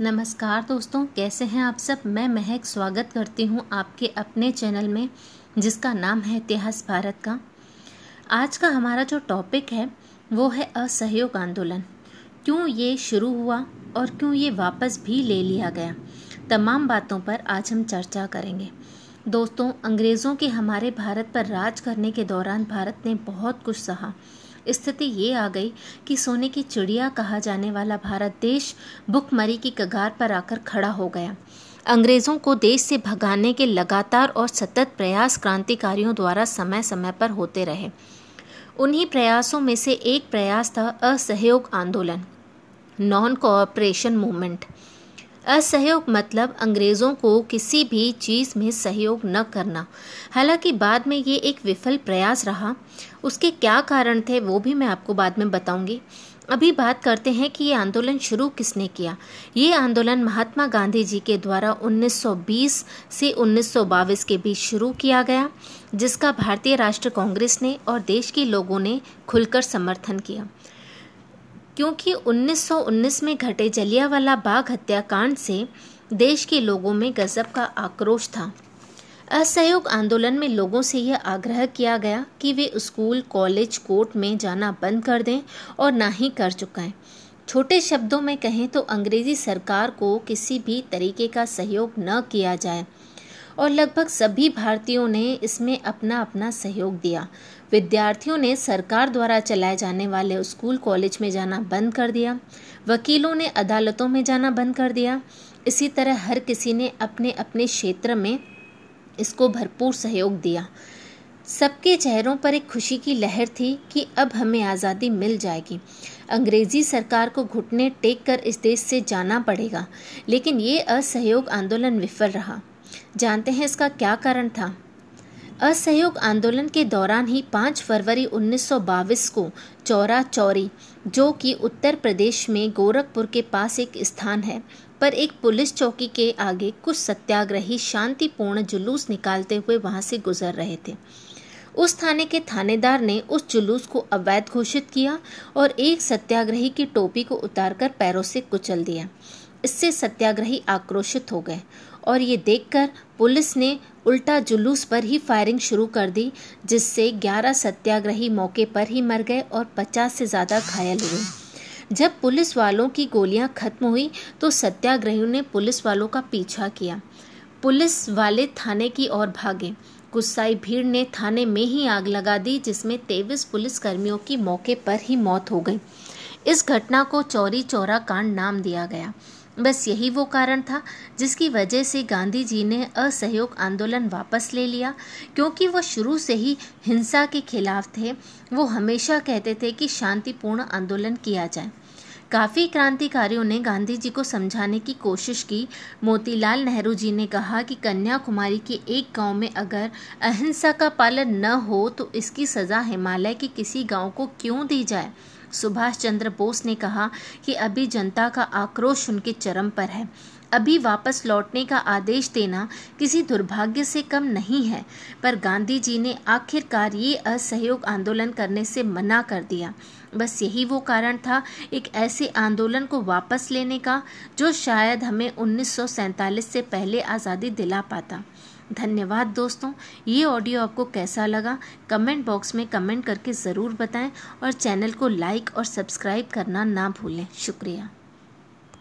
नमस्कार दोस्तों, कैसे हैं आप सब? मैं महक स्वागत करती हूँ आपके अपने चैनल में, जिसका नाम है इतिहास भारत का। आज का हमारा जो टॉपिक है, वो है असहयोग आंदोलन। क्यों ये शुरू हुआ और क्यों ये वापस भी ले लिया गया? तमाम बातों पर आज हम चर्चा करेंगे। दोस्तों, अंग्रेज़ों के हमारे भारत पर राज करने के दौरान भारत ने बहुत कुछ सहा। स्थिति ये आ गई कि सोने की चिड़िया कहा जाने वाला भारत देश भुखमरी की कगार पर आकर खड़ा हो गया। अंग्रेज़ों को देश से भगाने के लगातार और सतत प्रयास क्रांतिकारियों द्वारा समय समय पर होते रहे। उन्हीं प्रयासों में से एक प्रयास था असहयोग आंदोलन नॉन कोऑपरेशन मूवमेंट। असहयोग मतलब अंग्रेज़ों को किसी भी चीज़ में सहयोग न करना। हालाँकि बाद में ये एक विफल प्रयास रहा। उसके क्या कारण थे वो भी मैं आपको बाद में बताऊँगी। अभी बात करते हैं कि ये आंदोलन शुरू किसने किया? ये आंदोलन महात्मा गांधी जी के द्वारा 1920 से 1922 के बीच शुरू किया गया, जिसका भारतीय राष्ट्र कांग्रेस ने और देश के लोगों ने खुलकर समर्थन किया। क्योंकि 1919 में घटे जलियावाला बाग हत्याकांड से देश के लोगों में गजब का आक्रोश था। असहयोग आंदोलन में लोगों से यह आग्रह किया गया कि वे स्कूल, कॉलेज, कोर्ट में जाना बंद कर दें और ना ही कर चुकाएँ। छोटे शब्दों में कहें तो अंग्रेज़ी सरकार को किसी भी तरीके का सहयोग न किया जाए। और लगभग सभी भारतीयों ने इसमें अपना अपना सहयोग दिया। विद्यार्थियों ने सरकार द्वारा चलाए जाने वाले स्कूल कॉलेज में जाना बंद कर दिया। वकीलों ने अदालतों में जाना बंद कर दिया। इसी तरह हर किसी ने अपने अपने क्षेत्र में इसको भरपूर सहयोग दिया। सबके चेहरों पर एक खुशी की लहर थी कि अब हमें आज़ादी मिल जाएगी। अंग्रेज़ी सरकार को घुटने टेक कर इस देश से जाना पड़ेगा। लेकिन ये असहयोग आंदोलन विफल रहा। जानते हैं इसका क्या कारण था? असहयोग आंदोलन के दौरान ही 5 फरवरी 1922 को चौरा चौरी, जो कि उत्तर प्रदेश में गोरखपुर के पास एक स्थान है, पर एक पुलिस चौकी के आगे कुछ सत्याग्रही शांतिपूर्ण जुलूस निकालते हुए वहाँ से गुजर रहे थे। उस थाने के थानेदार ने उस जुलूस को अवैध घोषित किया और एक सत्याग्रही की टोपी को उतारकर पैरों से कुचल दिया। इससे सत्याग्रही आक्रोशित हो गए और ये देखकर पुलिस ने उल्टा जुलूस पर ही फायरिंग शुरू कर दी, जिससे 11 सत्याग्रही मौके पर ही मर गए और 50 से ज़्यादा घायल हुए। जब पुलिस वालों की गोलियाँ खत्म हुई तो सत्याग्रहियों ने पुलिस वालों का पीछा किया। पुलिस वाले थाने की ओर भागे। गुस्साई भीड़ ने थाने में ही आग लगा दी, जिसमें तेईस पुलिसकर्मियों की मौके पर ही मौत हो गई। इस घटना को चौरी चौरा कांड नाम दिया गया। बस यही वो कारण था जिसकी वजह से गांधी जी ने असहयोग आंदोलन वापस ले लिया। क्योंकि वो शुरू से ही हिंसा के खिलाफ थे, वो हमेशा कहते थे कि शांतिपूर्ण आंदोलन किया जाए। काफ़ी क्रांतिकारियों ने गांधी जी को समझाने की कोशिश की। मोतीलाल नेहरू जी ने कहा कि कन्याकुमारी के एक गाँव में अगर अहिंसा का पालन न हो तो इसकी सज़ा हिमालय के किसी गाँव को क्यों दी जाए? सुभाष चंद्र बोस ने कहा कि अभी जनता का आक्रोश उनके चरम पर है। अभी वापस लौटने का आदेश देना किसी दुर्भाग्य से कम नहीं है, पर गांधी जी ने आखिरकार ये असहयोग आंदोलन करने से मना कर दिया। बस यही वो कारण था एक ऐसे आंदोलन को वापस लेने का, जो शायद हमें उन्नीस सौ सैंतालीस से पहले आज़ादी दिला पाता। धन्यवाद दोस्तों, ये ऑडियो आपको कैसा लगा? कमेंट बॉक्स में कमेंट करके ज़रूर बताएँ और चैनल को लाइक और सब्सक्राइब करना ना भूलें। शुक्रिया।